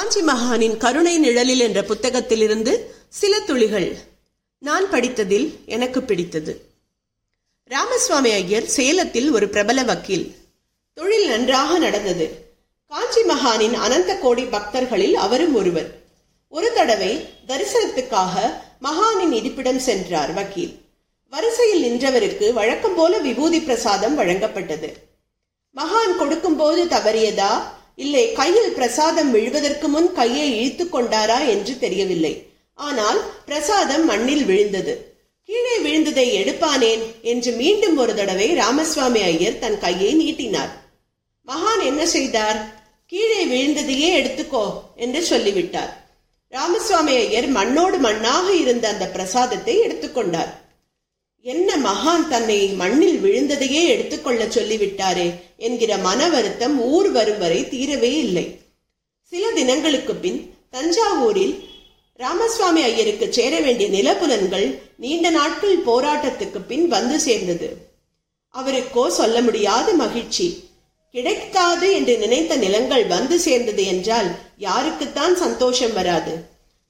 காஞ்சி மகானின் கருணை நிழலில் என்ற புத்தகத்திலிருந்து சில துளிகள் நான் படித்ததில் எனக்கு பிடித்தது. ராமசுவாமி ஐயர் சேலத்தில் ஒரு பிரபல வக்கீல். தொழில் நன்றாக நடந்தது. காஞ்சி மகானின் அனந்த கோடி பக்தர்களில் அவரும் ஒருவர். ஒரு தடவை தரிசனத்துக்காக மகானின் இருப்பிடம் சென்றார் வக்கீல். வரிசையில் நின்றவருக்கு வழக்கம் போல விபூதி பிரசாதம் வழங்கப்பட்டது. மகான் கொடுக்கும்போது தவறியதா? இல்லை கையில் பிரசாதம் விழுவதற்கு முன் கையை இழுத்து கொண்டாரா என்று தெரியவில்லை. ஆனால் பிரசாதம் மண்ணில் விழுந்தது. கீழே விழுந்ததை எடுப்பானேன் என்று மீண்டும் ஒரு தடவை ராமசுவாமி ஐயர் தன் கையை நீட்டினார். மகான் என்ன செய்தார்? கீழே விழுந்ததையே எடுத்துக்கோ என்று சொல்லிவிட்டார். ராமசுவாமி ஐயர் மண்ணோடு மண்ணாக இருந்த அந்த பிரசாதத்தை எடுத்துக்கொண்டார் என்ன மகான் தன்னை மண்ணில் விழுந்ததையே எடுத்துக்கொள்ள சொல்லிவிட்டாரே என்கிற மன வருத்தம் ஊர் வரும் வரை தீரவே இல்லை. சில தினங்களுக்கு பின் தஞ்சாவூரில் ராமசுவாமி ஐயருக்கு சேர வேண்டிய நிலப்புலன்கள் நீண்ட நாட்கள் போராட்டத்துக்கு பின் வந்து சேர்ந்தது. அவருக்கோ சொல்ல முடியாத மகிழ்ச்சி. கிடைக்காது என்று நினைத்த நிலங்கள் வந்து சேர்ந்தது என்றால் யாருக்குத்தான் சந்தோஷம் வராது.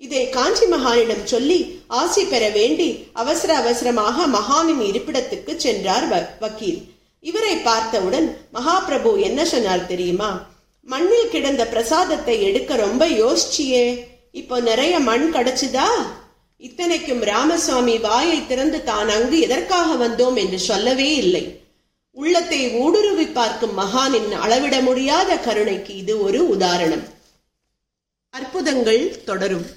இதை காஞ்சி மகானிடம் சொல்லி ஆசி பெற வேண்டி அவசர அவசரமாக மகானின் இருப்பிடத்துக்கு சென்றார் வக்கீல். இவரை பார்த்தவுடன் மகாபிரபு என்ன சொன்னார் தெரியுமா? மண்ணில் கிடந்த பிரசாதத்தை எடுக்க ரொம்ப யோசிச்சியே. இப்போ நிறைய மண் கிடைச்சுதா? இத்தனைக்கும் ராமசுவாமி வாயை திறந்து தான் அங்கு எதற்காக வந்தோம் என்று சொல்லவே இல்லை. உள்ளத்தை ஊடுருவி பார்க்கும் மகானின் அளவிட முடியாத கருணைக்கு இது ஒரு உதாரணம். அற்புதங்கள் தொடரும்.